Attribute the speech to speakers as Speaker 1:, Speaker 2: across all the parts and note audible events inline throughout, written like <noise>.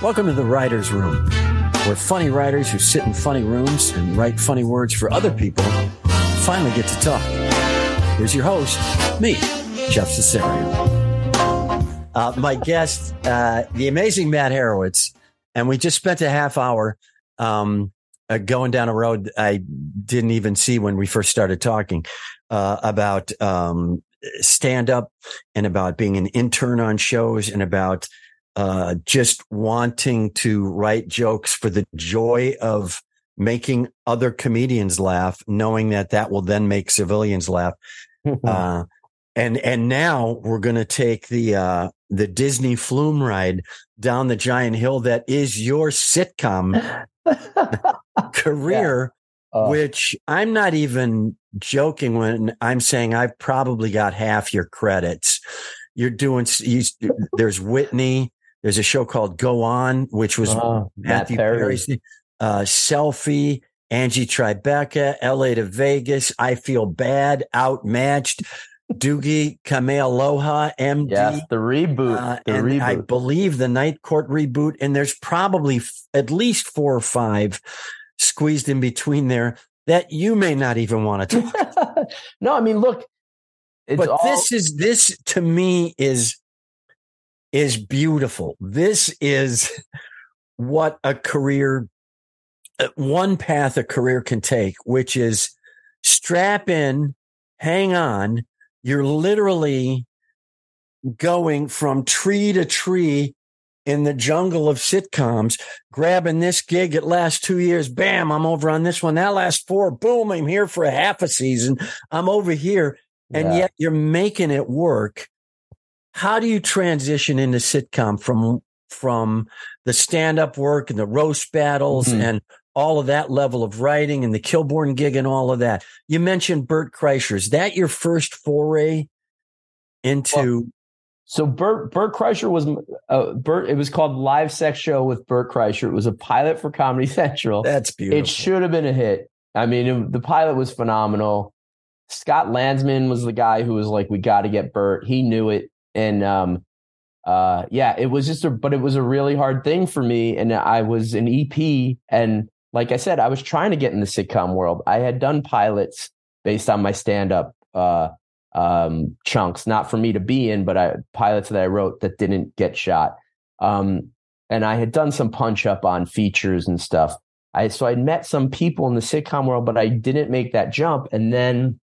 Speaker 1: Welcome to the Writer's Room, where funny writers who sit in funny rooms and write funny words for other people finally get to talk. Here's your host, me, Jeff Cesario. Uh, my guest, uh, the amazing Mat Harawitz, and we just spent a half hour um, uh, going down a road I didn't even see when we first started talking uh, about um, stand up and about being an intern on shows and about uh, just wanting to write jokes for the joy of making other comedians laugh, knowing that that will then make civilians laugh. <laughs> uh, and and now we're going to take the uh, the Disney flume ride down the giant hill that is your sitcom <laughs> career, yeah. which I'm not even joking when I'm saying I've probably got half your credits. You're doing. You, there's Whitney. There's a show called Go On, which was uh, Matthew Perry's uh, selfie. Angie Tribeca, LA to Vegas. I feel bad, outmatched. Doogie Kameāloha, MD.
Speaker 2: Yes, the reboot. Uh,
Speaker 1: the
Speaker 2: and reboot.
Speaker 1: I believe the Night Court reboot. And there's probably f- at least four or five squeezed in between there that you may not even want to talk. <laughs>
Speaker 2: no, I mean, look.
Speaker 1: but
Speaker 2: all-
Speaker 1: this is this to me is is beautiful. This is what a career, uh, one path a career can take, which is strap in, hang on. You're literally going from tree to tree in the jungle of sitcoms, grabbing this gig. It lasts two years. Bam, I'm over on this one. That lasts four. Boom, I'm here for a half a season. I'm over here. And yeah. yet you're making it work how do you transition into sitcom from from the stand up work and the roast battles mm-hmm. and all of that level of writing and the Kilborn gig and all of that? You mentioned Bert Kreischer. Is that your first foray into?
Speaker 2: Well, so Bert Bert Kreischer was uh, Bert. It was called Live Sex Show with Bert Kreischer. It was a pilot for Comedy <laughs> Central.
Speaker 1: That's beautiful.
Speaker 2: It should have been a hit. I mean, it, the pilot was phenomenal. Scott Landsman was the guy who was like, "We got to get Bert." He knew it and um, uh, yeah, it was just a, but it was a really hard thing for me. And I was an EP, and like I said, I was trying to get in the sitcom world. I had done pilots based on my stand up uh, um, chunks, not for me to be in, but I pilots that I wrote that didn't get shot. Um, and I had done some punch up on features and stuff. I so I met some people in the sitcom world, but I didn't make that jump. And then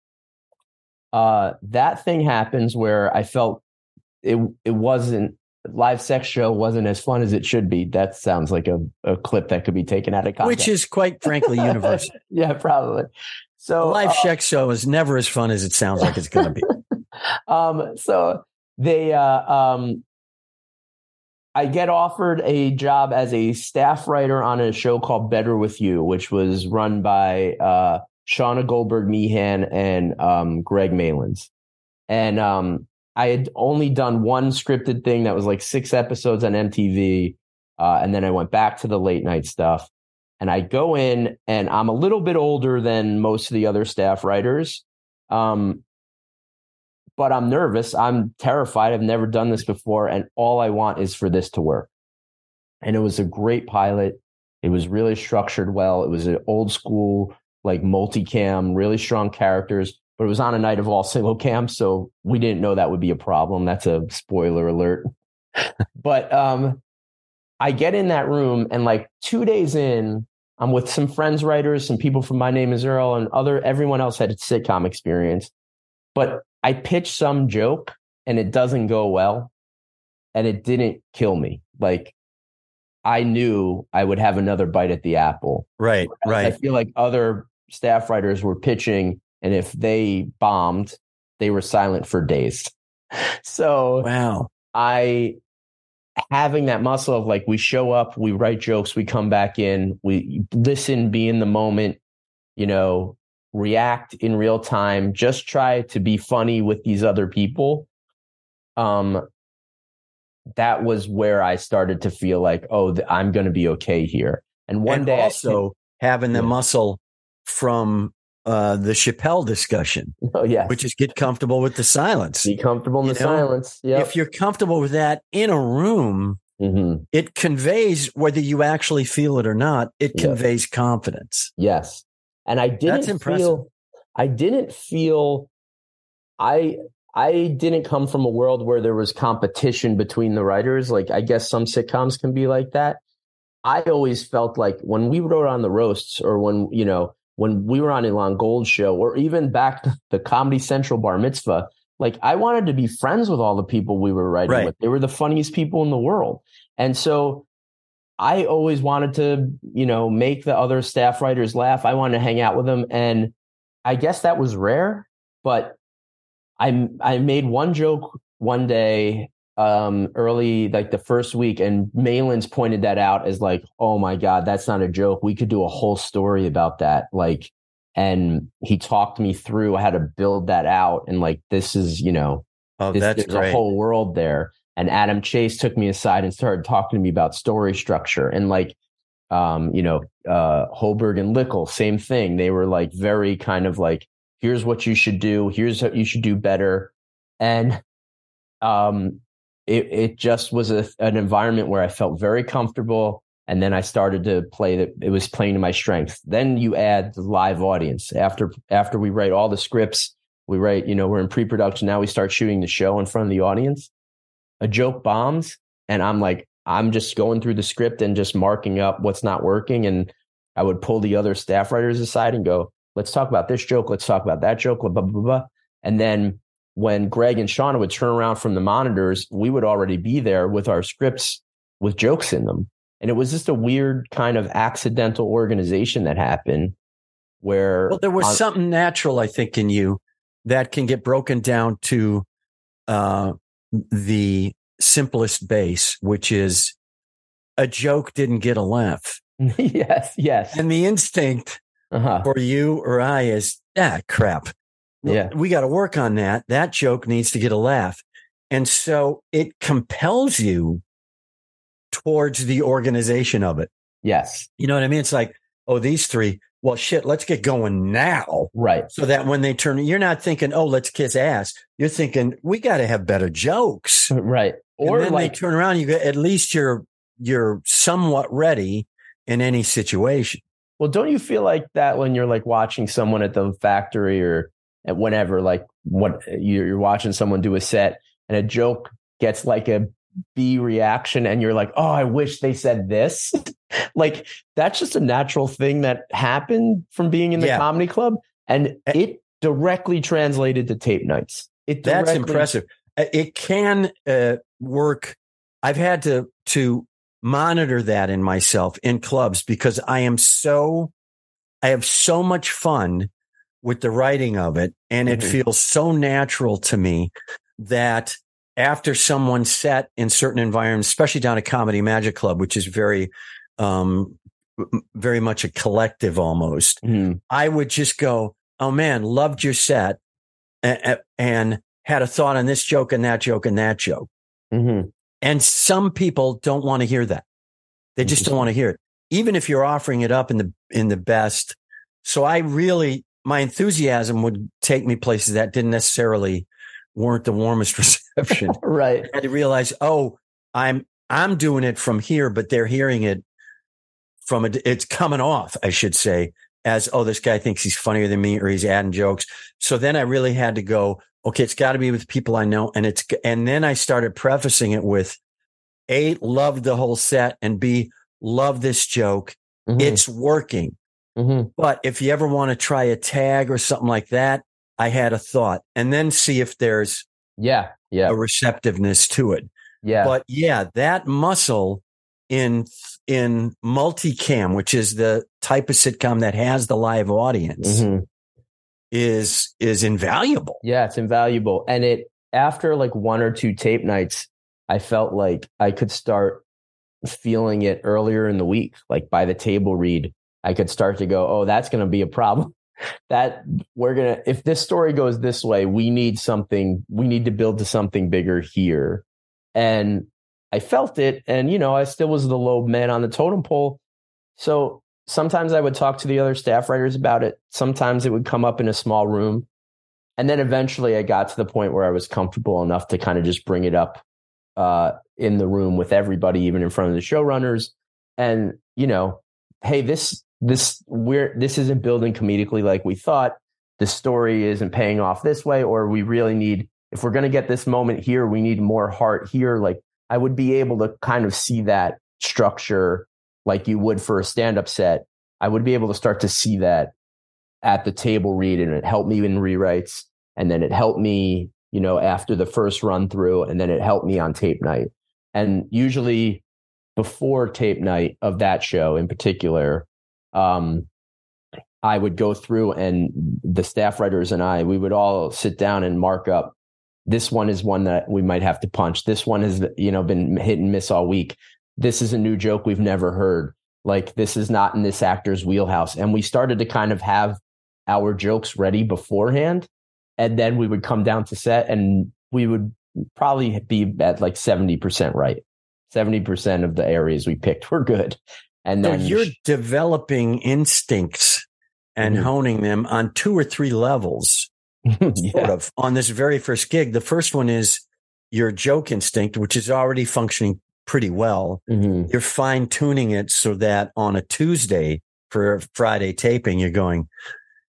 Speaker 2: uh, that thing happens where I felt it it wasn't live sex show wasn't as fun as it should be. That sounds like a, a clip that could be taken out of context.
Speaker 1: Which is quite frankly <laughs> universal.
Speaker 2: yeah, probably. So
Speaker 1: a live uh, sex show is never as fun as it sounds like it's to be. <laughs>
Speaker 2: um, so they, uh, um, I get offered a job as a staff writer on a show called Better with You, which was run by uh, Shana Goldberg Meehan and um, Greg Malins. And um, I had only done one scripted thing that was like six episodes on MTV. Uh, and then I went back to the late night stuff. And I go in and I'm a little bit older than most of the other staff writers. Um, but I'm nervous. I'm terrified. I've never done this before. And all I want is for this to work. And it was a great pilot. It was really structured well. It was an old school, like multicam, really strong characters but it was on a night of all single cam, so we didn't know that would be a problem. That's a spoiler alert. <laughs> but um, I get in that room, and like two days in, I'm with some friends, writers, some people from My Name Is Earl, and other everyone else had a sitcom experience. But I pitch some joke, and it doesn't go well, and it didn't kill me. Like I knew I would have another bite at the apple.
Speaker 1: Right, right. I
Speaker 2: feel like other staff writers were pitching and if they bombed, they were silent for days. <laughs> So
Speaker 1: wow,
Speaker 2: I having that muscle of like we show up, we write jokes, we come back in, we listen, be in the moment, you know, react in real time, just try to be funny with these other people. Um, that was where I started to feel like, oh, I'm going to be okay here. And one
Speaker 1: and
Speaker 2: day,
Speaker 1: also <laughs> having the
Speaker 2: Yeah.
Speaker 1: muscle from uh, the Chappelle discussion, <laughs>
Speaker 2: oh yeah,
Speaker 1: which is get comfortable with the silence.
Speaker 2: be comfortable in
Speaker 1: You
Speaker 2: the
Speaker 1: know,
Speaker 2: silence. Yeah,
Speaker 1: If you're comfortable with that in a room,
Speaker 2: hmm
Speaker 1: it conveys whether you actually feel it or not. It
Speaker 2: Yeah.
Speaker 1: conveys confidence.
Speaker 2: Yes. And I didn't
Speaker 1: impressive.
Speaker 2: feel I didn't feel I I didn't come from a world where there was competition between the writers. Like I guess some sitcoms can be like that. I always felt like when we wrote on the roasts or when, you know, when we were on Elon Gold show or even back to the Comedy Central Bar Mitzvah, like I wanted to be friends with all the people we were writing
Speaker 1: Right.
Speaker 2: with. They were the funniest people in the world. And so I always wanted to, you know, make the other staff writers laugh. I wanted to hang out with them. And I guess that was rare, but I I made one joke one day um early like the first week and Malins pointed that out as like, "Oh my god, that's not a joke. We could do a whole story about that." Like and he talked me through how to build that out and like this is, you know,
Speaker 1: Oh,
Speaker 2: this,
Speaker 1: that's
Speaker 2: there's
Speaker 1: great.
Speaker 2: a whole world there. And Adam Chase took me aside and started talking to me about story structure and like, um, you know, uh, Holberg and Lickle, same thing. They were like very kind of like, here's what you should do. Here's what you should do better. And, um, it, it just was a, an environment where I felt very comfortable. And then I started to play that it was playing to my strength. Then you add the live audience after, after we write all the scripts, we write, you know, we're in pre-production. Now we start shooting the show in front of the audience. A joke bombs. And I'm like, I'm just going through the script and just marking up what's not working. And I would pull the other staff writers aside and go, let's talk about this joke. Let's talk about that joke, blah, blah, blah, blah. And then when Greg and Shana would turn around from the monitors, we would already be there with our scripts with jokes in them. And it was just a weird kind of accidental organization that happened where
Speaker 1: Well, there was
Speaker 2: on-
Speaker 1: something natural, I think, in you that can get broken down to uh, the simplest base, which is a joke didn't get a laugh. <laughs>
Speaker 2: yes, yes.
Speaker 1: And the instinct
Speaker 2: Uh-huh.
Speaker 1: for you or I is, ah, crap.
Speaker 2: Yeah.
Speaker 1: We got to work on that. That joke needs to get a laugh. And so it compels you towards the organization of it.
Speaker 2: Yes.
Speaker 1: You know what I mean? It's like, oh, these three, well, shit, let's get going now.
Speaker 2: Right.
Speaker 1: So that when they turn, you're not thinking, oh, let's kiss ass. You're thinking, we got to have better jokes.
Speaker 2: Uh, right.
Speaker 1: Or
Speaker 2: Or
Speaker 1: then
Speaker 2: like
Speaker 1: they turn around, you get, at least you're, you're somewhat ready in any situation.
Speaker 2: Well, don't you feel like that when you're like watching someone at the factory or at whenever, like what you're you're watching someone do a set and a joke gets like a B reaction and you're like, oh, I wish they said this. <laughs> like that's just a natural thing that happened from being in the
Speaker 1: Yeah.
Speaker 2: comedy club. And it directly translated to tape nights. It
Speaker 1: That's impressive. Uh, It can uh, work. I've had to to monitor that in myself in clubs because I am so I have so much fun with the writing of it and it
Speaker 2: Mhm.
Speaker 1: feels so natural to me that after someone set in certain environments, especially down at Comedy Magic Club, which is very um very much a collective almost.
Speaker 2: Mhm.
Speaker 1: I would just go, "Oh man, loved your set," and, and had a thought on this joke and that joke and that joke.
Speaker 2: Mhm.
Speaker 1: And some people don't want to hear that; they just don't want to hear it, even if you're offering it up in the in the best. So I really, my enthusiasm would take me places that didn't necessarily weren't the warmest <laughs> reception. <laughs>
Speaker 2: Right.
Speaker 1: I had to realize, oh, I'm I'm doing it from here, but they're hearing it from a. It's coming off, I should say, as oh, this guy thinks he's funnier than me, or he's adding jokes. So then I really had to go. Okay, it's got to be with people I know, and it's and then I started prefacing it with, a love the whole set, and b love this joke.
Speaker 2: Mhm.
Speaker 1: It's working.
Speaker 2: Mhm.
Speaker 1: But if you ever want to try a tag or something like that, I had a thought, and then see if there's
Speaker 2: Yeah. Yeah.
Speaker 1: a receptiveness to it.
Speaker 2: Yeah.
Speaker 1: But yeah, that muscle in in multicam, which is the type of sitcom that has the live audience,
Speaker 2: Mhm.
Speaker 1: is is invaluable.
Speaker 2: Yeah, it's invaluable. And it after like one or two tape nights, I felt like I could start feeling it earlier in the week. Like by the table read, I could start to go, oh, that's going to be a problem. <laughs> that we're going to, if this story goes this way, we need something, we need to build to something bigger here. And I felt it. And, you know, I still was the low man on the totem pole. So sometimes I would talk to the other staff writers about it. Sometimes it would come up in a small room. And then eventually I got to the point where I was comfortable enough to kind of just bring it up uh, in the room with everybody, even in front of the showrunners. And, you know, hey, this, this, we're, this isn't building comedically like we thought. The story isn't paying off this way, or we really need, if we're going to get this moment here, we need more heart here. Like I would be able to kind of see that structure like you would for a stand up set. I would be able to start to see that at the table read and it helped me in rewrites. And then it helped me, you know, after the first run through and then it helped me on tape night. And usually before tape night of that show in particular, um, I would go through and the staff writers and I, we would all sit down and mark up. This one is one that we might have to punch. This one has, you know, been hit and miss all week. This is a new joke we've never heard. Like this is not in this actor's wheelhouse. And we started to kind of have our jokes ready beforehand. And then we would come down to set and we would probably be at like 70% right. 70% of the areas we picked were good. And then
Speaker 1: so you're developing instincts and mm-hmm. honing them on two or three levels, <laughs> yeah. sort of on this very first gig. The first one is your joke instinct, which is already functioning pretty well. Mm-hmm. You're fine tuning it so that on a Tuesday for Friday taping, you're going,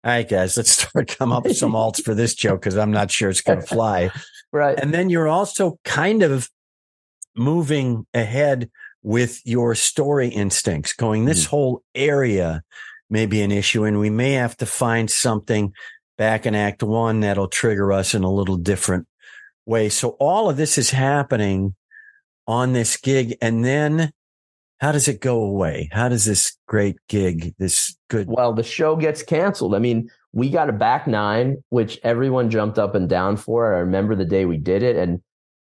Speaker 1: all right, guys, let's <laughs> start come up with some alts for this joke because I'm not sure it's going <laughs> to fly.
Speaker 2: right.
Speaker 1: And then you're also kind of moving ahead with your story instincts, going, this mm whole area may be an issue, and we may have to find something back in Act One that'll trigger us in a little different way. So all of this is happening on this gig, and then how does it go away? How does this great gig, this good?
Speaker 2: Well, the show gets canceled. I mean, we got a back nine, which everyone jumped up and down for. I remember the day we did it, and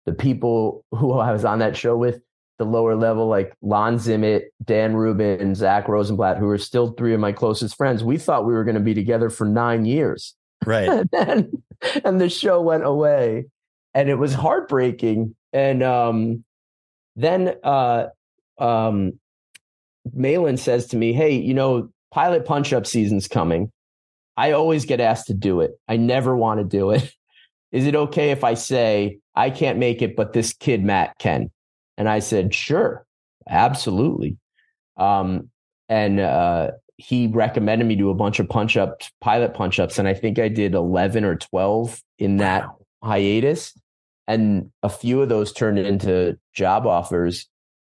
Speaker 2: the people who <laughs> I was on that show with, the lower level, like Lon Zimmet, Dan Rubin, Zach Rosenblatt, who are still three of my closest friends, we thought we were going to be together for nine years.
Speaker 1: Right. <laughs>
Speaker 2: and, then, and the show went away, and it was heartbreaking. And um, then uh, um, Malin says to me, Hey, you know, pilot punch up season's coming. I always get asked to do it. I never want to do it. Is it okay if I say I can't make it, but this kid Mat can? And I said, Sure, absolutely. Um, and uh, he recommended me do a bunch of punch ups, pilot punch ups, and I think I did eleven or twelve in that wow. hiatus, and a few of those turned into job offers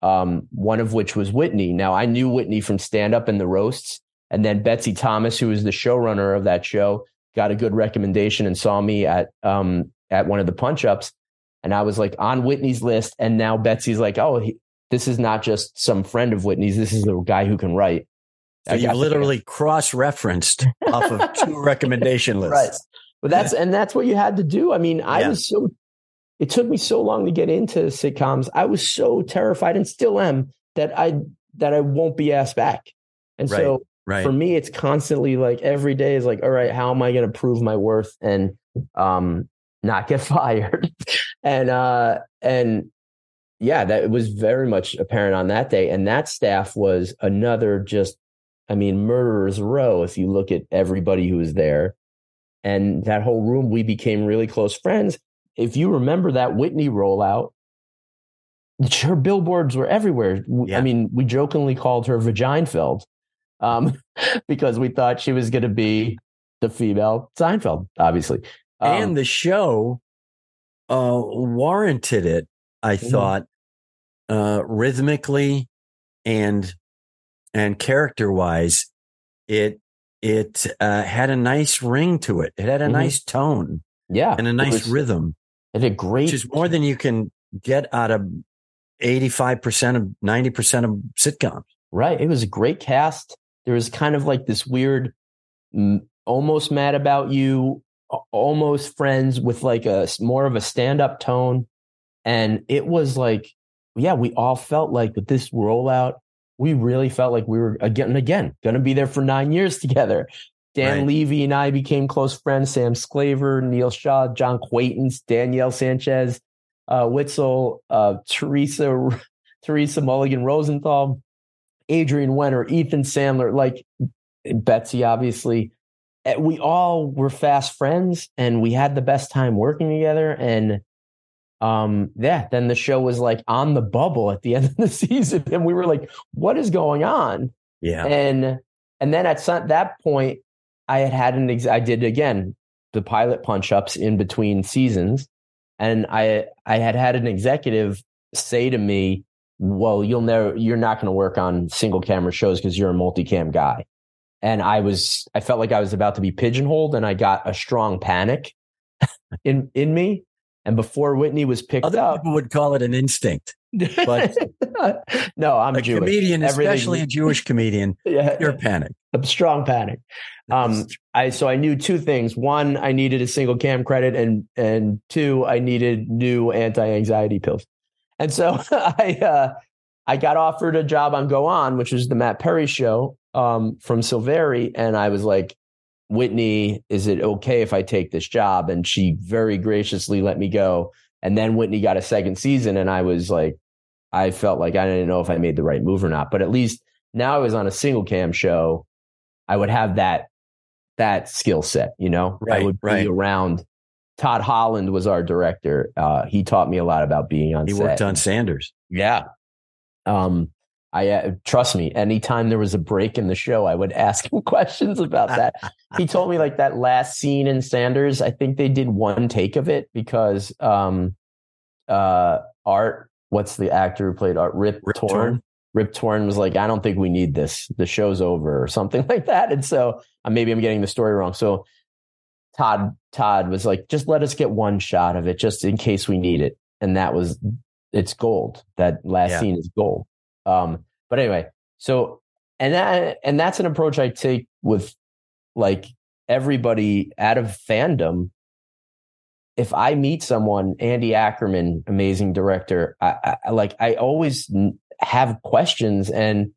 Speaker 2: um, one of which was Whitney. Now, I knew Whitney from stand up and the roasts. And then Betsy Thomas, who was the showrunner of that show, got a good recommendation and saw me at um, at one of the punch ups. And I was like on Whitney's list. And now Betsy's like, oh, he, this is not just some friend of Whitney's. This is the guy who can write.
Speaker 1: So you literally cross referenced off of <laughs> two recommendation lists.
Speaker 2: Right. But that's, and that's what you had to do. I mean, I yeah. was so it took me so long to get into sitcoms. I was so terrified and still am that I that I won't be asked back. And right, so right. for me, it's constantly like every day is like, all right, how am I going to prove my worth and um not get <laughs> fired? and uh and yeah, that was very much apparent on that day. And that staff was another just, I mean, murderer's row. If you look at everybody who was there, and that whole room, we became really close friends if you remember that Whitney rollout, her billboards were everywhere. Yeah. I mean, we jokingly called her Vaginefeld um, <laughs> because we thought she was going to be the female Seinfeld, obviously.
Speaker 1: Um, and the show uh, warranted it, I mm-hmm. thought, uh, rhythmically and and character wise. It it uh, had a nice ring to it. It had a mm-hmm. nice tone,
Speaker 2: yeah,
Speaker 1: and a nice was, rhythm.
Speaker 2: It did great.
Speaker 1: Which is more than you can get out of 85% of 90% of sitcoms.
Speaker 2: Right. It was a great cast. There was kind of like this weird, almost mad about you, almost friends with like a more of a stand up tone. And it was like, yeah, we all felt like with this rollout, we really felt like we were again again going to be there for nine years together. Dan right. Levy and I became close friends. Sam Sklaver, Neil Shaw, John Quaintance, Danielle Sanchez, uh, Witzel, uh, Teresa, Teresa Mulligan Rosenthal, Adrian Wenner, Ethan Sandler, like Betsy, obviously. Eh, we all were fast friends and we had the best time working together. And um, yeah, then the show was like on the bubble at the <laughs> end of the season. And we were like, what is going on?
Speaker 1: Yeah.
Speaker 2: And, and then at some, that point, I had had an, ex- I did again, the pilot punch ups in between seasons. And I, I had had an executive say to me, well, you'll never, you're not going to work on single camera shows because you're a multicam guy. And I was, I felt like I was about to be pigeonholed and I got a strong panic <laughs> in, in me. And before Whitney was picked
Speaker 1: Other
Speaker 2: up,
Speaker 1: people would call it an instinct. But <laughs>
Speaker 2: no, I'm
Speaker 1: a
Speaker 2: Jewish.
Speaker 1: comedian, Everything. especially a Jewish comedian. <laughs>
Speaker 2: yeah,
Speaker 1: you're panic.
Speaker 2: A strong panic. Um, I so I knew two things. One, I needed a single cam credit, and and two, I needed new anti anxiety pills. And so I uh, I got offered a job on Go On, which was the Matt Perry show um, from Silveri, and I was like, Whitney, is it okay if I take this job? And she very graciously let me go. And then Whitney got a second season, and I was like, I felt like I didn't know if I made the right move or not. But at least now I was on a single cam show, I would have that that skill set. You know,
Speaker 1: right,
Speaker 2: I would
Speaker 1: right.
Speaker 2: be around. Todd Holland was our director. Uh, he taught me a lot about being on.
Speaker 1: He
Speaker 2: set.
Speaker 1: worked on Sanders.
Speaker 2: Yeah. Um, I uh, trust me. Anytime there was a break in the show, I would <laughs> ask him questions about <laughs> that. he told me like that last scene in Sanders. I think they did one take of it because um, uh, Art, what's the actor who played Art? Rip, Rip Torn. Torn. Rip Torn was like, I don't think we need this. The show's over or something <laughs> like that. And so uh, maybe I'm getting the story wrong. So Todd Todd was like, just let us get one shot of it, just in case we need it. And that was it's gold. That last yeah. scene is gold. Um, but anyway, so and that and that's an approach I take with like everybody out of fandom. If I meet someone, Andy Ackerman, amazing director, I, I like I always have questions and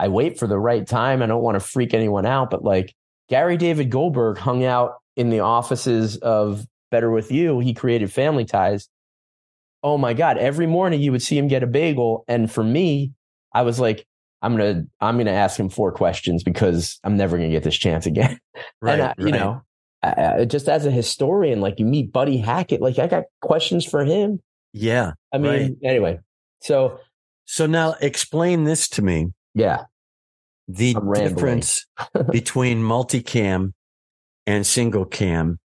Speaker 2: I wait for the right time. I don't want to freak anyone out, but like Gary David Goldberg hung out in the offices of Better With You. He created Family Ties. Oh my God. Every morning you would see him get a bagel. And for me, I was like, I'm gonna I'm gonna ask him four questions because I'm never gonna get this chance again. <laughs>
Speaker 1: Right,
Speaker 2: and I,
Speaker 1: right.
Speaker 2: you know, I, just as a historian, like you meet Buddy Hackett, like I got questions for him.
Speaker 1: Yeah,
Speaker 2: I mean,
Speaker 1: right.
Speaker 2: anyway. So,
Speaker 1: so now explain this to me.
Speaker 2: Yeah,
Speaker 1: the difference <laughs> between multicam and single cam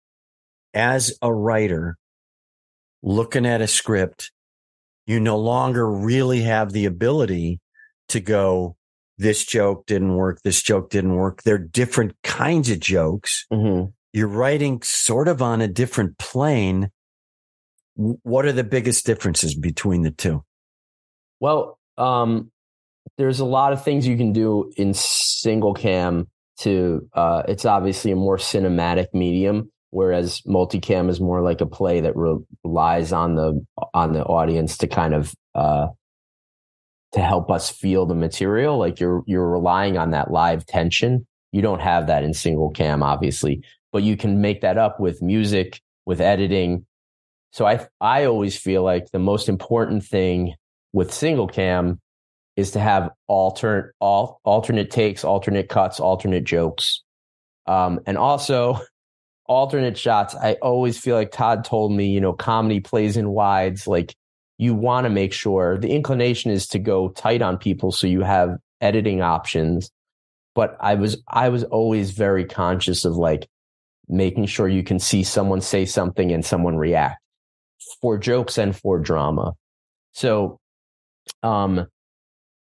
Speaker 1: as a writer looking at a script you no longer really have the ability to go, this joke didn't work. This joke didn't work. They're different kinds of jokes.
Speaker 2: Mm-hmm.
Speaker 1: You're writing sort of on a different plane. What are the biggest differences between the two?
Speaker 2: Well, um, there's a lot of things you can do in single cam to, uh, it's obviously a more cinematic medium whereas multicam is more like a play that relies on the on the audience to kind of uh to help us feel the material like you're you're relying on that live tension. You don't have that in single cam obviously but you can make that up with music with editing. So i i always feel like the most important thing with single cam is to have alternate all alternate takes alternate cuts alternate jokes. Um, and also alternate shots, I always feel like Todd told me, you know, comedy plays in wides. Like you want to make sure the inclination is to go tight on people so you have editing options. But I was I was always very conscious of like making sure you can see someone say something and someone react for jokes and for drama. So um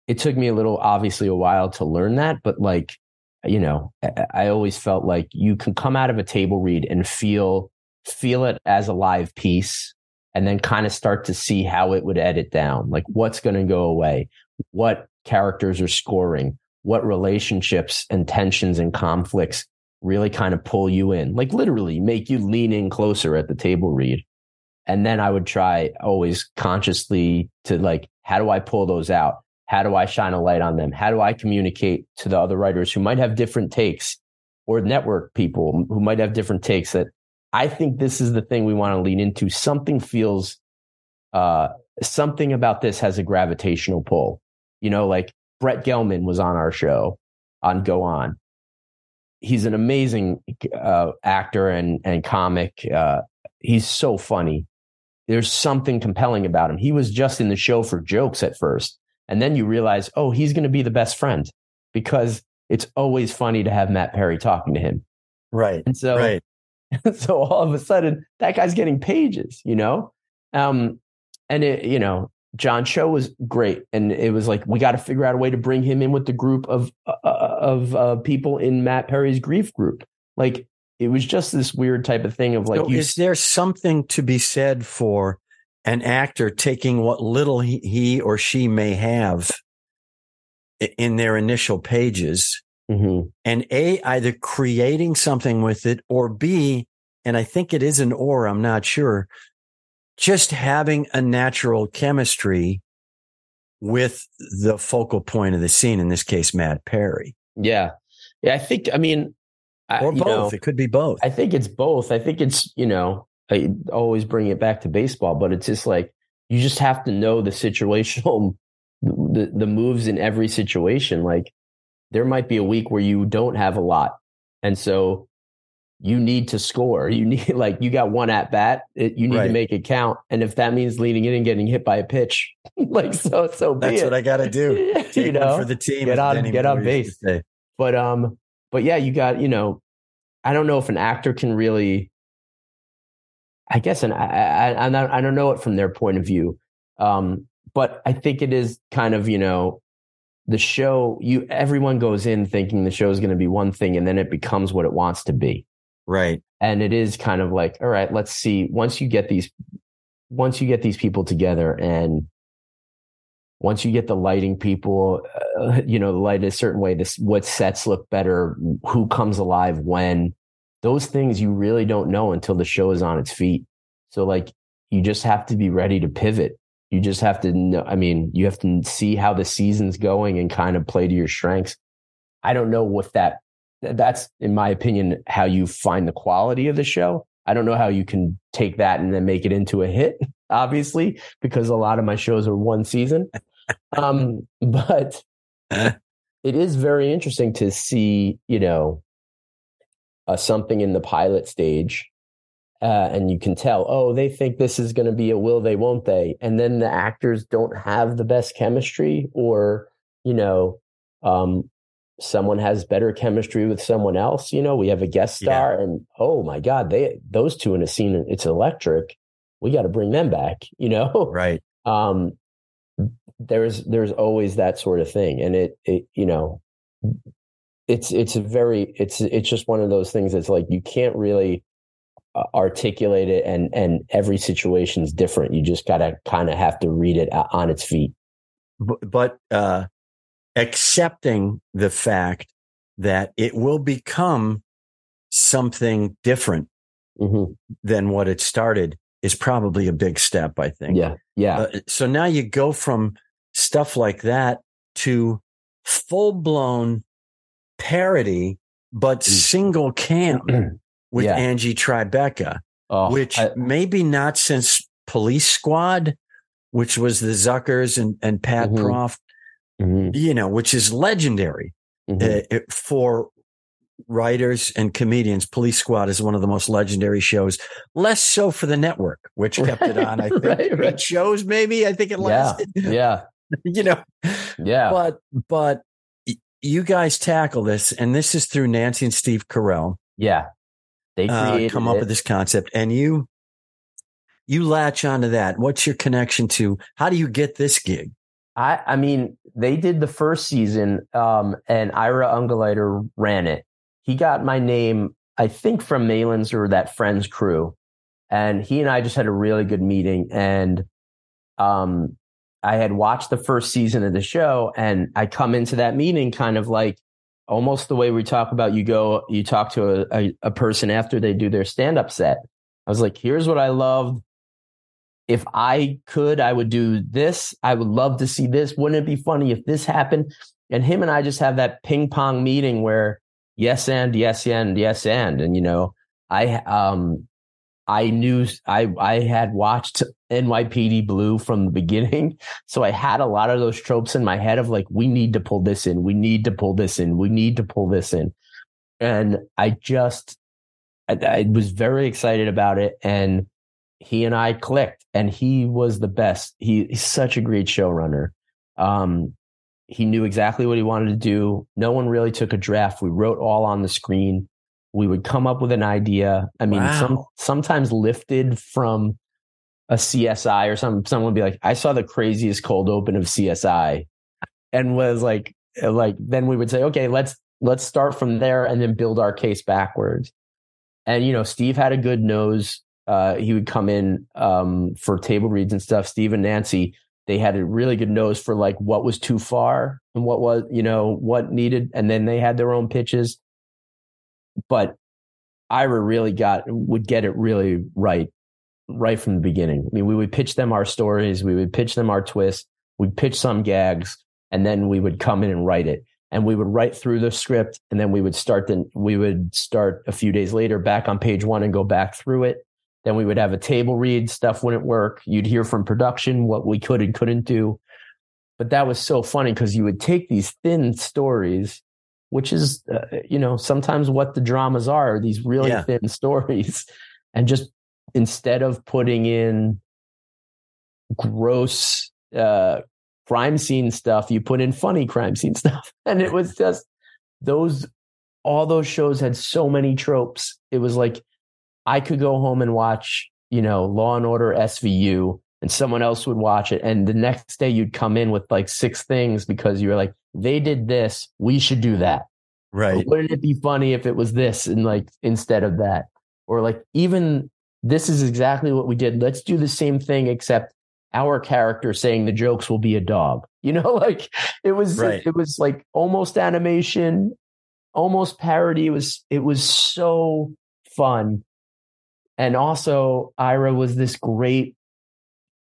Speaker 2: it took me a little obviously a while to learn that, but like you know, I always felt like you can come out of a table read and feel feel it as a live piece and then kind of start to see how it would edit down. Like what's going to go away, what characters are scoring, what relationships and tensions and conflicts really kind of pull you in, like literally make you lean in closer at the table read. and then I would try always consciously to like, how do I pull those out? How do I shine a light on them? How do I communicate to the other writers who might have different takes or network people who might have different takes that I think this is the thing we want to lean into. Something feels, uh, something about this has a gravitational pull. You know, like Brett Gelman was on our show on Go On. He's an amazing uh, actor and and comic. Uh, he's so funny. There's something compelling about him. He was just in the show for jokes at first, and then you realize, oh, he's going to be the best friend because it's always funny to have Matt Perry talking to him.
Speaker 1: Right.
Speaker 2: And so,
Speaker 1: right. <laughs>
Speaker 2: so all of a sudden, that guy's getting pages, you know? Um, and it, you know, John Cho was great, and it was like we got to figure out a way to bring him in with the group of uh, uh, of uh, people in Matt Perry's grief group. Like it was just this weird type of thing of like,
Speaker 1: so you, is there something to be said for an actor taking what little he, he or she may have in their initial pages mm-hmm. and a either creating something with it or b and i think it is an or i'm not sure just having a natural chemistry with the focal point of the scene, in this case, Matt Perry.
Speaker 2: Yeah. Yeah. I think, I mean,
Speaker 1: or both. Know, it could be both.
Speaker 2: I think it's both. I think it's, you know, I always bring it back to baseball, but it's just like, you just have to know the situational, <laughs> the, the moves in every situation. Like there might be a week where you don't have a lot. And so you need to score. <laughs> You need like you got one at bat. It, you need right. to make it count. And if that means leading in and getting hit by a pitch, <laughs> like so so
Speaker 1: That's what I got to do. <laughs> Take you know, for the team.
Speaker 2: Get on get on base. But um, but yeah, you got you know, I don't know if an actor can really. I guess, and I, I I don't know it from their point of view, um, but I think it is kind of you know the show you everyone goes in thinking the show is going to be one thing and then it becomes what it wants to be
Speaker 1: Right.
Speaker 2: And it is kind of like, all right, let's see. Once you get these, once you get these people together and once you get the lighting people, uh, you know, the light a certain way, this, what sets look better, who comes alive when, those things you really don't know until the show is on its feet. So like, you just have to be ready to pivot. You just have to know, I mean, you have to see how the season's going and kind of play to your strengths. I don't know what that that's in my opinion how you find the quality of the show i don't know how you can take that and then make it into a hit <laughs> obviously because a lot of my shows are one season um, <laughs> but <laughs> it is very interesting to see you know uh, something in the pilot stage uh, and you can tell oh they think this is going to be a will they won't they and then the actors don't have the best chemistry or you know um, someone has better chemistry with someone else. You know, we have a guest star, yeah. and oh my god, they those two in a scene, it's electric. We got to bring them back. <laughs> You know,
Speaker 1: right?
Speaker 2: Um, there's there's always that sort of thing, and it it you know, it's it's a very it's it's just one of those things that's like you can't really articulate it, and and every situation is different. You just gotta kind of have to read it on its feet.
Speaker 1: But, but uh accepting the fact that it will become something different mm-hmm. than what it started is probably a big step, I think.
Speaker 2: Yeah. Yeah.
Speaker 1: Uh, so now you go from stuff like that to full blown parody, but mm. single cam <clears throat> with yeah. Angie Tribeca, oh, which I, maybe not since Police Squad, which was the Zuckers and, and Pat mm-hmm. Proft, mm-hmm. you know, which is legendary mm-hmm. uh, for writers and comedians. Police Squad is one of the most legendary shows. Less so for the network, which kept it on. I <laughs> think right, right. shows maybe. I think it lasted.
Speaker 2: Yeah. <laughs> yeah.
Speaker 1: you know.
Speaker 2: Yeah.
Speaker 1: But but you guys tackle this, and this is through Nancy and Steve Carell.
Speaker 2: Yeah.
Speaker 1: They uh, come up it. with this concept, and you you latch onto that. What's your connection to? How do you get this gig?
Speaker 2: I, I mean, they did the first season, um, and Ira Ungerleider ran it. He got my name, I think, from Malins or that Friends crew, and he and I just had a really good meeting. And um, I had watched the first season of the show, and I come into that meeting kind of like almost the way we talk about you go, you talk to a, a, a person after they do their stand up set. I was like, here's what I loved if I could, I would do this. I would love to see this. Wouldn't it be funny if this happened? And him and I just have that ping pong meeting where yes and yes and yes and and you know I um I knew I I had watched NYPD Blue from the beginning, so I had a lot of those tropes in my head of like we need to pull this in, we need to pull this in, we need to pull this in, and I just I, I was very excited about it, and he and I clicked, and he was the best. He, he's such a great showrunner. Um, he knew exactly what he wanted to do. No one really took a draft. We wrote all on the screen we would come up with an idea. I mean, wow. some sometimes lifted from a CSI or some someone would be like, I saw the craziest cold open of CSI and was like like then we would say, okay, let's let's start from there and then build our case backwards. And you know, Steve had a good nose. Uh, he would come in um, for table reads and stuff. Steve and Nancy, they had a really good nose for like what was too far and what was, you know, what needed. And then they had their own pitches but Ira really got would get it really right right from the beginning. I mean, we would pitch them our stories, we would pitch them our twists, we'd pitch some gags, and then we would come in and write it. And we would write through the script, and then we would start. Then we would start a few days later back on page one and go back through it. Then we would have a table read. Stuff wouldn't work. You'd hear from production what we could and couldn't do. But that was so funny because you would take these thin stories which is uh, you know sometimes what the dramas are these really yeah. thin <laughs> stories. And just instead of putting in gross uh, crime scene stuff you put in funny crime scene <laughs> stuff. And it was just those all those shows had so many tropes. It was like i could go home and watch you know law and order svu and someone else would watch it. And the next day you'd come in with like six things because you were like they did this we should do that.
Speaker 1: Right.
Speaker 2: or wouldn't it be funny if it was this and like instead of that? Or like even this is exactly what we did. Let's do the same thing except our character saying the jokes will be a dog. <laughs> You know like it was right. it, it was like almost animation almost parody. It was it was so fun. And also ira was this great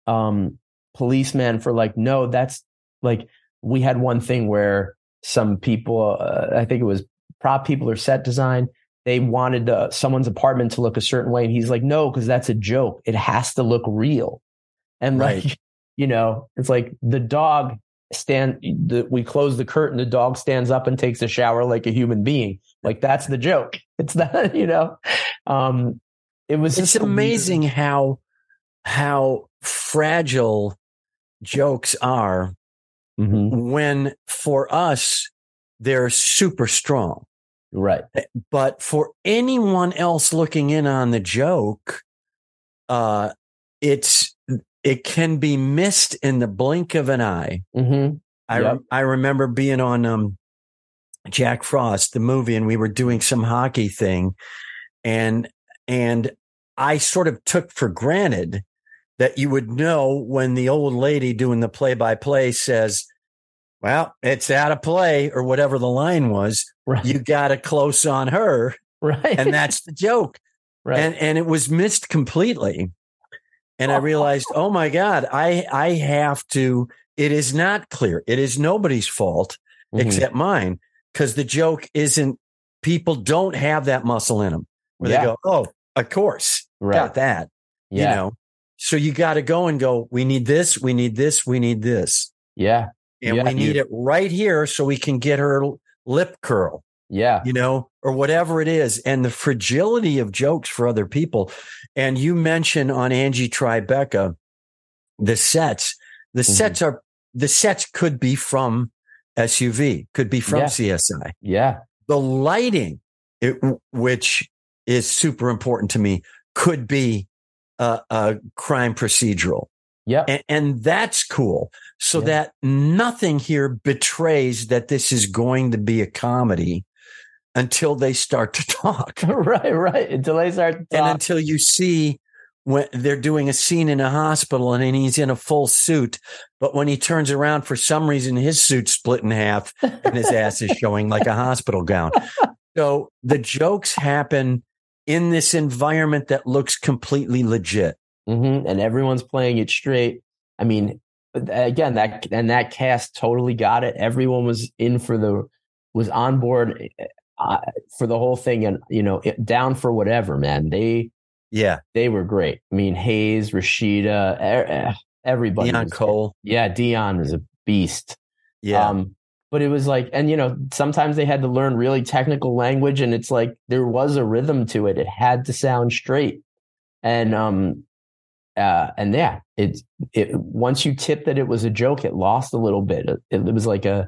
Speaker 2: um policeman for like no that's like we had one thing where some people uh, i think it was prop people or set design they wanted uh, someone's apartment to look a certain way and he's like no because that's a joke it has to look real and right. like <laughs> you know it's like the dog stand the, we close the curtain the dog stands up and takes a shower like a human being like that's the joke <laughs> it's not you know um it was
Speaker 1: it's amazing weird. how how fragile jokes are mm-hmm. when for us they're super strong.
Speaker 2: Right. Eh,
Speaker 1: but for anyone else looking in on the joke, uh, it's it can be missed in the blink of an eye. Mm-hmm. I yep. I remember being on um, Jack Frost, the movie, and we were doing some hockey thing, and and I sort of took for granted that you would know when the old lady doing the play by play says, well, it's out of play or whatever the line was. Right. You got a close on her.
Speaker 2: Right.
Speaker 1: And that's the joke. <laughs> Right. And and it was missed completely. And I realized, oh my God, I I have to, it is not clear. It is nobody's fault mm-hmm. except mine. Because the joke isn't people don't have that muscle in them where yeah. they go, Oh, of course. Right. Got that. Yeah. You know, so you got to go and go, we need this, we need this, we need this.
Speaker 2: Yeah.
Speaker 1: And yeah, we need you, it right here so we can get her lip curl.
Speaker 2: Yeah.
Speaker 1: You know, or whatever it is. And the fragility of jokes for other people. And you mentioned on Angie Tribeca, the sets, the mm-hmm. sets are, the sets could be from SVU, could be from
Speaker 2: yeah.
Speaker 1: CSI.
Speaker 2: Yeah.
Speaker 1: The lighting, it, which is super important to me, could be a, a crime procedural.
Speaker 2: Yeah.
Speaker 1: And, and, that's cool. So yeah. that nothing here betrays that this is going to be a comedy until they start to talk. <laughs>
Speaker 2: right, right. Until they start
Speaker 1: And until you see when they're doing a scene in a hospital and he's in a full suit, but when he turns around for some reason his suit's split in half and his ass is showing like a hospital gown. <laughs> So the jokes happen in this environment that looks completely legit.
Speaker 2: hmm and everyone's playing it straight. I mean, again, that and that cast totally got it. Everyone was in for the was on board uh, for the whole thing, and you know, it, down for whatever. Man, they
Speaker 1: Yeah.
Speaker 2: they were great. I mean, Hayes, Rashida, er, everybody. Deon
Speaker 1: Cole.
Speaker 2: Yeah, Deon is a beast.
Speaker 1: Yeah.
Speaker 2: Um, but it was like, and you know, sometimes they had to learn really technical language, and it's like there was a rhythm to it. It had to sound straight, and um, uh, and yeah, it it once you tipped that it was a joke, it lost a little bit. It, it was like a,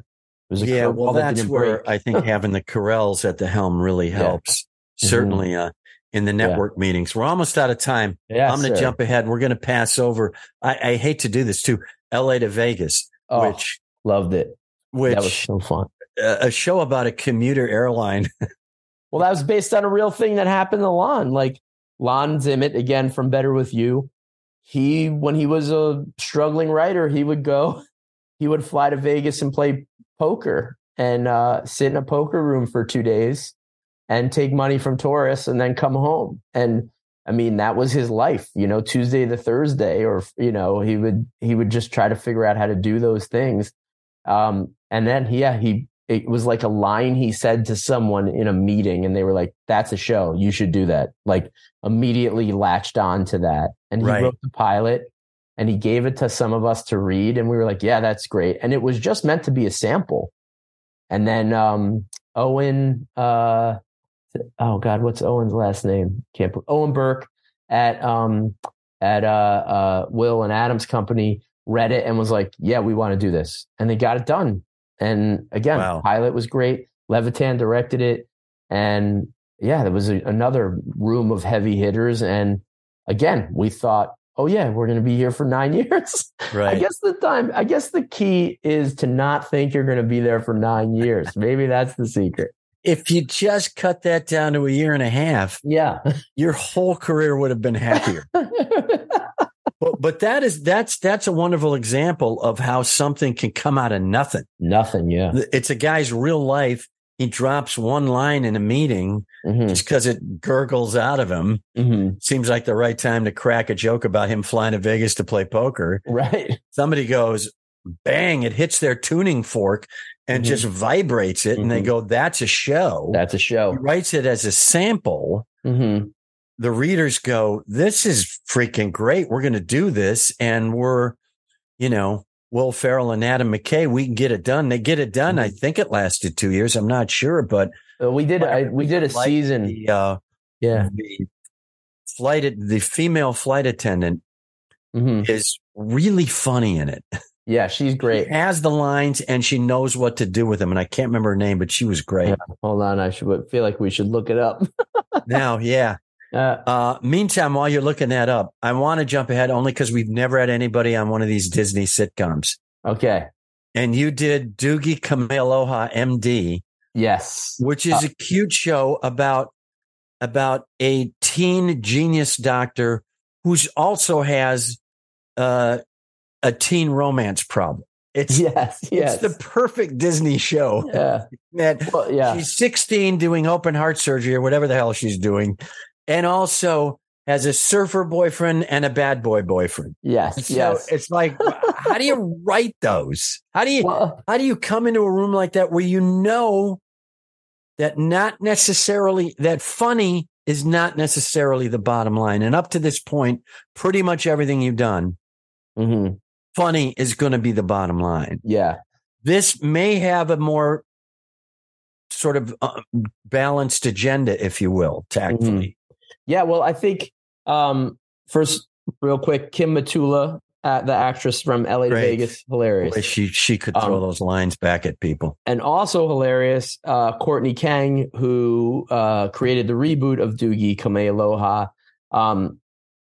Speaker 2: it was a
Speaker 1: yeah. Well,
Speaker 2: that
Speaker 1: that's where. I think <laughs> having the Corrals at the helm really
Speaker 2: Yeah.
Speaker 1: helps.
Speaker 2: Mhm.
Speaker 1: Certainly, uh, in the network meetings. We're almost out of time.
Speaker 2: yeah,
Speaker 1: I'm going to jump ahead. We're going to pass over. I, I hate to do this too. L.A. to Vegas,
Speaker 2: Oh,
Speaker 1: which
Speaker 2: loved it.
Speaker 1: Which
Speaker 2: that was so fun.
Speaker 1: a show about a commuter airline. <laughs>
Speaker 2: Well, that was based on a real thing that happened to Lon. Like Lon Zimmet, again from Better With You. He, when he was a struggling writer, he would go, <laughs> he would fly to Vegas and play poker and uh, sit in a poker room for two days and take money from tourists and then come home. And I mean, that was his life, you know, Tuesday to Thursday, or, you know, he would, he would just try to figure out how to do those things. Um, and then, yeah, he, it was like a line he said to someone in a meeting and they were like, that's a show. You should do that. Like immediately latched on to that. And he
Speaker 1: Right.
Speaker 2: wrote the pilot and he gave it to some of us to read. And we were like, yeah, that's great. And it was just meant to be a sample. And then, um, Owen, uh, oh God, what's Owen's last name? Can't Owen Burke at, um, at, uh, uh, Will and Adam's company read it and was like, yeah, we want to do this. And they got it done. And again,
Speaker 1: Wow.
Speaker 2: pilot was great. Levitan directed it. And yeah, there was a, another room of heavy hitters. And again, we thought, oh yeah, we're going to be here for nine <laughs> years. I guess the time, I guess the key is to not think you're going to be there for nine years. Maybe that's the secret.
Speaker 1: if you just cut that down to a year and a half,
Speaker 2: Yeah.
Speaker 1: your whole career would have been happier. <laughs> but but that is that's that's a wonderful example of how something can come out of nothing.
Speaker 2: Nothing. Yeah.
Speaker 1: It's a guy's real life. He drops one line in a meeting
Speaker 2: hmm
Speaker 1: just because it gurgles out of him.
Speaker 2: hmm
Speaker 1: Seems like the right time to crack a joke about him flying to Vegas to play poker.
Speaker 2: Right.
Speaker 1: Somebody goes, bang, it hits their tuning fork and
Speaker 2: Mhm.
Speaker 1: just vibrates it. And they
Speaker 2: Mhm.
Speaker 1: go, that's a show.
Speaker 2: That's a
Speaker 1: he
Speaker 2: show.
Speaker 1: writes it as a sample.
Speaker 2: hmm
Speaker 1: The readers go, this is freaking great. We're going to do this. And we're, you know, Will Ferrell and Adam McKay, we can get it done. They get it done. I think it lasted two years. I'm not sure, but
Speaker 2: we did. I, we did a
Speaker 1: Like
Speaker 2: season.
Speaker 1: the, uh,
Speaker 2: Yeah.
Speaker 1: the flight, the female flight attendant
Speaker 2: hmm
Speaker 1: is really funny in it.
Speaker 2: Yeah. She's great.
Speaker 1: She has the lines and she knows what to do with them. And I can't remember her name, but she was great.
Speaker 2: Hold on. I should feel like we should look it up. <laughs>
Speaker 1: now, yeah.
Speaker 2: Uh,
Speaker 1: Uh, meantime, while you're looking that up, I want to jump ahead only because we've never had anybody on one of these Disney sitcoms.
Speaker 2: okay.
Speaker 1: And you did Doogie Kamealoha MD,
Speaker 2: Yes.
Speaker 1: which is a cute show about about a teen genius doctor who's also has uh, a teen romance problem. It's
Speaker 2: Yes. <laughs> Yes.
Speaker 1: it's the perfect Disney show.
Speaker 2: yeah.
Speaker 1: That
Speaker 2: Well, yeah.
Speaker 1: she's 16 doing open heart surgery or whatever the hell she's doing, and also has a surfer boyfriend and a bad boy boyfriend.
Speaker 2: Yes.
Speaker 1: So
Speaker 2: yes.
Speaker 1: it's like, how do you <laughs> write those? How do you
Speaker 2: Well,
Speaker 1: how do you come into a room like that where you know that not necessarily that funny is not necessarily the bottom line, and up to this point, pretty much everything you've done,
Speaker 2: mhm.
Speaker 1: funny is going to be the bottom line.
Speaker 2: Yeah.
Speaker 1: This may have a more sort of uh, balanced agenda, if you will, tactfully.
Speaker 2: Yeah, well, I think um, first, real quick, Kim Matula, uh, the actress from LA to. Vegas, hilarious,
Speaker 1: Boy, she she could throw
Speaker 2: Um,
Speaker 1: those lines back at people.
Speaker 2: and also hilarious. Uh, Courtney Kang, who uh, created the reboot of Doogie Kamealoha. Um,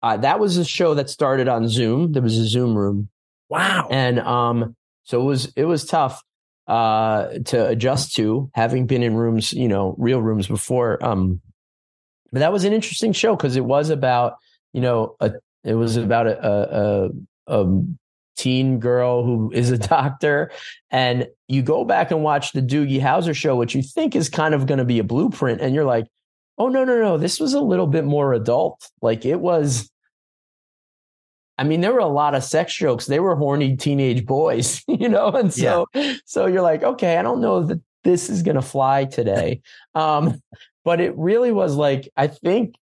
Speaker 2: uh, that was a show that started on Zoom. There was a Zoom room,
Speaker 1: Wow.
Speaker 2: and um, so it was it was tough uh, to adjust to, having been in rooms, you know, real rooms before. Um, but that was an interesting show because it was about you know a it was about a, a, a, teen girl who is a <laughs> doctor and you go back and watch the Doogie Howser show which you think is kind of going to be a blueprint and you're like oh no no no this was a little bit more adult like it was I mean, there were a lot of sex jokes. They were horny teenage boys, <laughs> you know, and so yeah. so you're like, okay, I don't know that this is gonna fly today. <laughs> um, but it really was like, I think,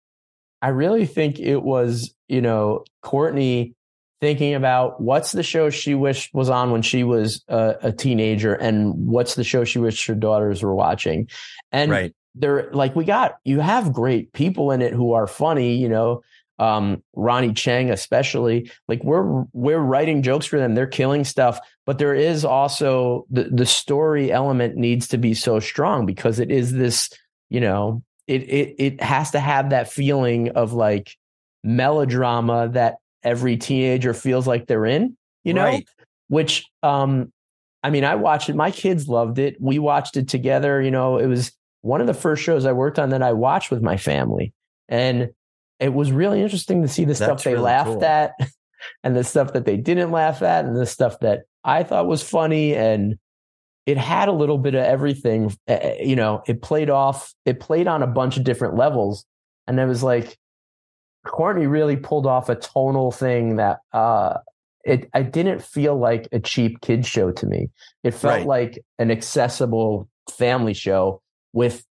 Speaker 2: I really think it was, you know, Courtney thinking about what's the show she wished was on when she was a, a teenager and what's the show she wished her daughters were watching. And right. they're like, we got, you have great people in it who are funny, you know, um, Ronny Chieng, especially like we're, we're writing jokes for them. They're killing stuff, but there is also the, the story element needs to be so strong because it is this, you know, it, it, it has to have that feeling of like melodrama that every teenager feels like they're in, you know, right. which, um, I mean, I watched it. My kids loved it. We watched it together. You know, it was one of the first shows I worked on that I watched with my family. And it was really interesting to see the That's stuff they really laughed cool. at <laughs> and the stuff that they didn't laugh at and the stuff that I thought was funny. And it had a little bit of everything. You know, it played off, it played on a bunch of different levels. And it was like, Courtney really pulled off a tonal thing that uh, it I didn't feel like a cheap kid show to me. It felt right. like an accessible family show with,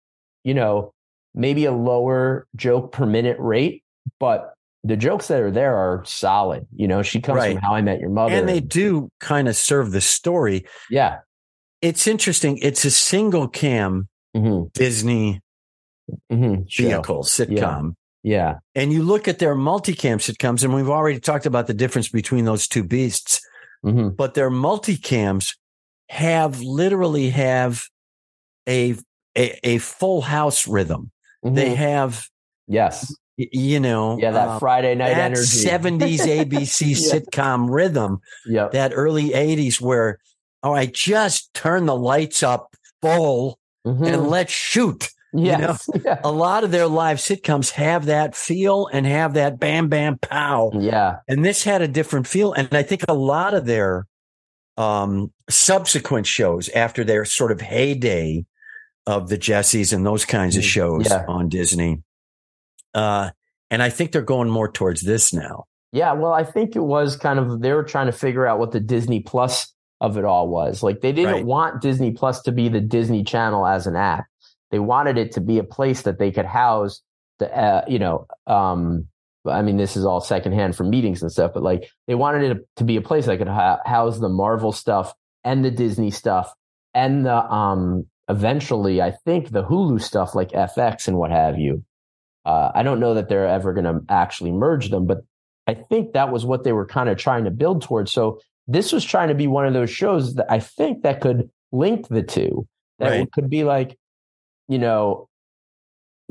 Speaker 2: you know, maybe a lower joke per minute rate, but the jokes that are there are solid. You know, she comes right. from How I Met Your Mother,
Speaker 1: and they do kind of serve the story.
Speaker 2: Yeah,
Speaker 1: it's interesting. It's a single cam mm-hmm. Disney mm-hmm. vehicle sitcom.
Speaker 2: Yeah.
Speaker 1: And you look at their multicam sitcoms, and we've already talked about the difference between those two beasts, mm-hmm. but their multicams have literally have a a, a full house rhythm. Mm-hmm. They have
Speaker 2: yes,
Speaker 1: you know,
Speaker 2: yeah, that um, Friday night
Speaker 1: that
Speaker 2: energy,
Speaker 1: seventies <laughs> ABC yeah. sitcom rhythm,
Speaker 2: yeah,
Speaker 1: that early eighties where oh, I just turn the lights up full mm-hmm. and let's shoot.
Speaker 2: Yes.
Speaker 1: You know, <laughs> yeah. a lot of their live sitcoms have that feel and have that bam, bam, pow.
Speaker 2: Yeah.
Speaker 1: And this had a different feel. And I think a lot of their um, subsequent shows after their sort of heyday of the Jessies and those kinds of mm, shows yeah. on Disney. Uh, and I think they're going more towards this now.
Speaker 2: Yeah. Well, I think it was kind of, they were trying to figure out what the Disney Plus of it all was. Like they didn't right. want Disney Plus to be the Disney Channel as an app they wanted it to be a place that they could house the, uh, you know, um, I mean, this is all secondhand from meetings and stuff, but like they wanted it to be a place that could ha- house the Marvel stuff and the Disney stuff and the, um, eventually, I think the Hulu stuff like FX and what have you. Uh, I don't know that they're ever going to actually merge them, but I think that was what they were kind of trying to build towards. So this was trying to be one of those shows that I think that could link the two. That right. could be like, you know,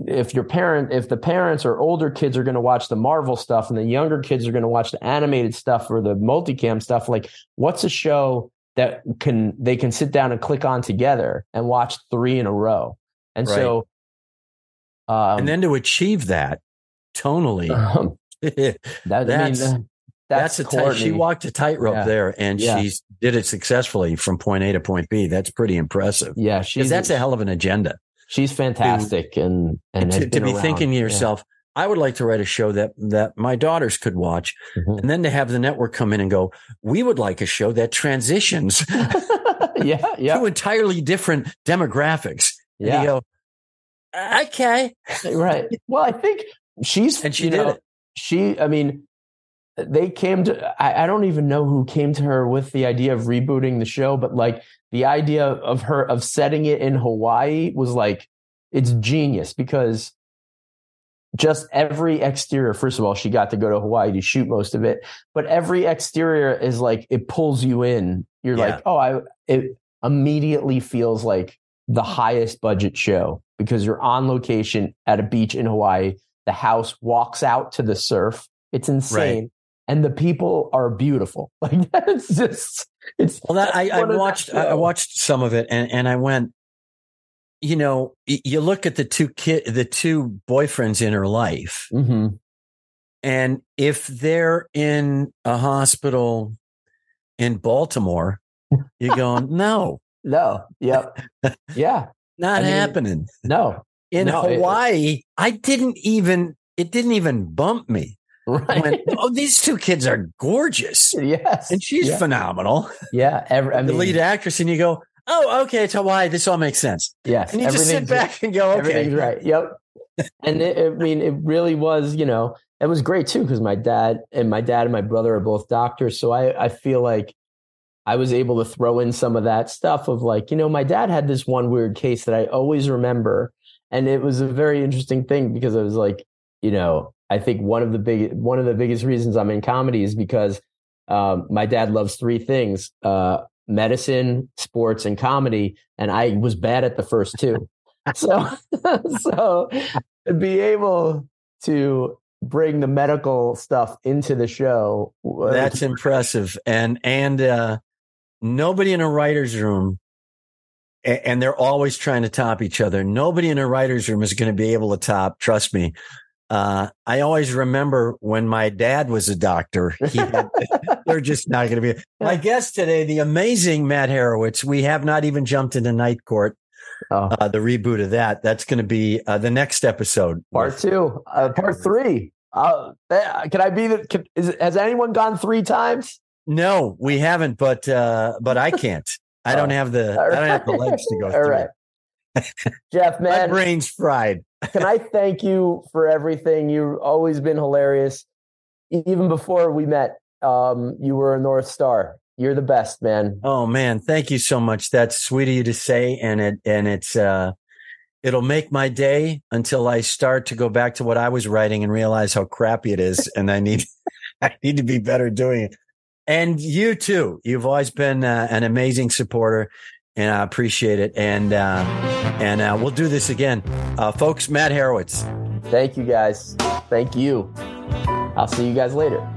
Speaker 2: if your parent, if the parents or older kids are going to watch the Marvel stuff and the younger kids are going to watch the animated stuff or the multicam stuff, like what's a show that can they can sit down and click on together and watch three in a row? And right. so,
Speaker 1: um, and then to achieve that tonally, <laughs> um, <laughs> that, that's I mean, that's, that's a tight, she walked a tightrope yeah. there and yeah. she did it successfully from point A to point B. That's pretty impressive.
Speaker 2: Yeah,
Speaker 1: because that's a hell of an agenda.
Speaker 2: She's fantastic, to, and and
Speaker 1: to, to be around. thinking to yourself, yeah. I would like to write a show that that my daughters could watch, mm-hmm. and then to have the network come in and go, we would like a show that transitions, <laughs> <laughs>
Speaker 2: yeah, yeah,
Speaker 1: to entirely different demographics.
Speaker 2: Yeah, go,
Speaker 1: okay,
Speaker 2: right. Well, I think she's
Speaker 1: and she did know, it.
Speaker 2: She, I mean, they came to I, I, don't even know who came to her with the idea of rebooting the show but like the idea of her of setting it in hawaii was like it's genius because just every exterior first of all she got to go to hawaii to shoot most of it but every exterior is like it pulls you in you're yeah. like oh i it immediately feels like the highest budget show because you're on location at a beach in hawaii the house walks out to the surf it's insane. Right and the people are beautiful. <laughs> Like that's just it's
Speaker 1: well that I, I watched I watched some of it and, and I went, you know, you look at the two kid the two boyfriends in her life. Mm-hmm. And if they're in a hospital in Baltimore, <laughs> you're going, no.
Speaker 2: No. Yep. Yeah. <laughs>
Speaker 1: Not I mean, happening.
Speaker 2: No.
Speaker 1: In
Speaker 2: no,
Speaker 1: Hawaii, it, I didn't even it didn't even bump me.
Speaker 2: Right.
Speaker 1: When, oh, these two kids are gorgeous. <laughs>
Speaker 2: yes.
Speaker 1: And she's
Speaker 2: yeah.
Speaker 1: phenomenal.
Speaker 2: Yeah. Every, I
Speaker 1: the lead actress, and you go, oh, okay, it's Hawaii. This all makes sense.
Speaker 2: yes.
Speaker 1: And you just sit back and go, okay.
Speaker 2: Everything's right. Yep. and it, I mean, it really was, you know, it was great too because my dad and my dad and my brother are both doctors. So I, I feel like I was able to throw in some of that stuff of like, you know, my dad had this one weird case that I always remember. And it was a very interesting thing because I was like, you know, I think one of the big, one of the biggest reasons I'm in comedy is because um, my dad loves three things uh, medicine, sports, and comedy. And I was bad at the first two. so, <laughs> so be able to bring the medical stuff into the show.
Speaker 1: That's impressive. And and uh nobody in a writer's room and they're always trying to top each other. Nobody in a writer's room is going to be able to top, trust me. Uh, I always remember when my dad was a doctor, he had, <laughs> they're just not going to be. My guest today, the amazing Mat Harawitz. We have not even jumped into Night Court,
Speaker 2: Oh,
Speaker 1: uh, the reboot of that. That's going to be uh, the next episode.
Speaker 2: part two, uh, part three. Uh, eh, can I be the? Can, is, has anyone gone three times?
Speaker 1: No, we haven't, but uh, but I can't. I don't
Speaker 2: Oh.
Speaker 1: have the I don't have the legs to go <laughs>
Speaker 2: All
Speaker 1: through.
Speaker 2: right, Jeff, man, My
Speaker 1: brain's fried.
Speaker 2: can I <laughs> thank you for everything? You've always been hilarious. Even before we met, um, you were a North Star. You're the best, man.
Speaker 1: Oh man, thank you so much. That's sweet of you to say, and it and it's uh, it'll make my day until I start to go back to what I was writing and realize how crappy it is, and I need <laughs> I need to be better doing it. And you too. You've always been uh, an amazing supporter, and I appreciate it. And uh, and uh, we'll do this again, uh, folks. Mat Harawitz.
Speaker 2: Thank you, guys. Thank you. I'll see you guys later.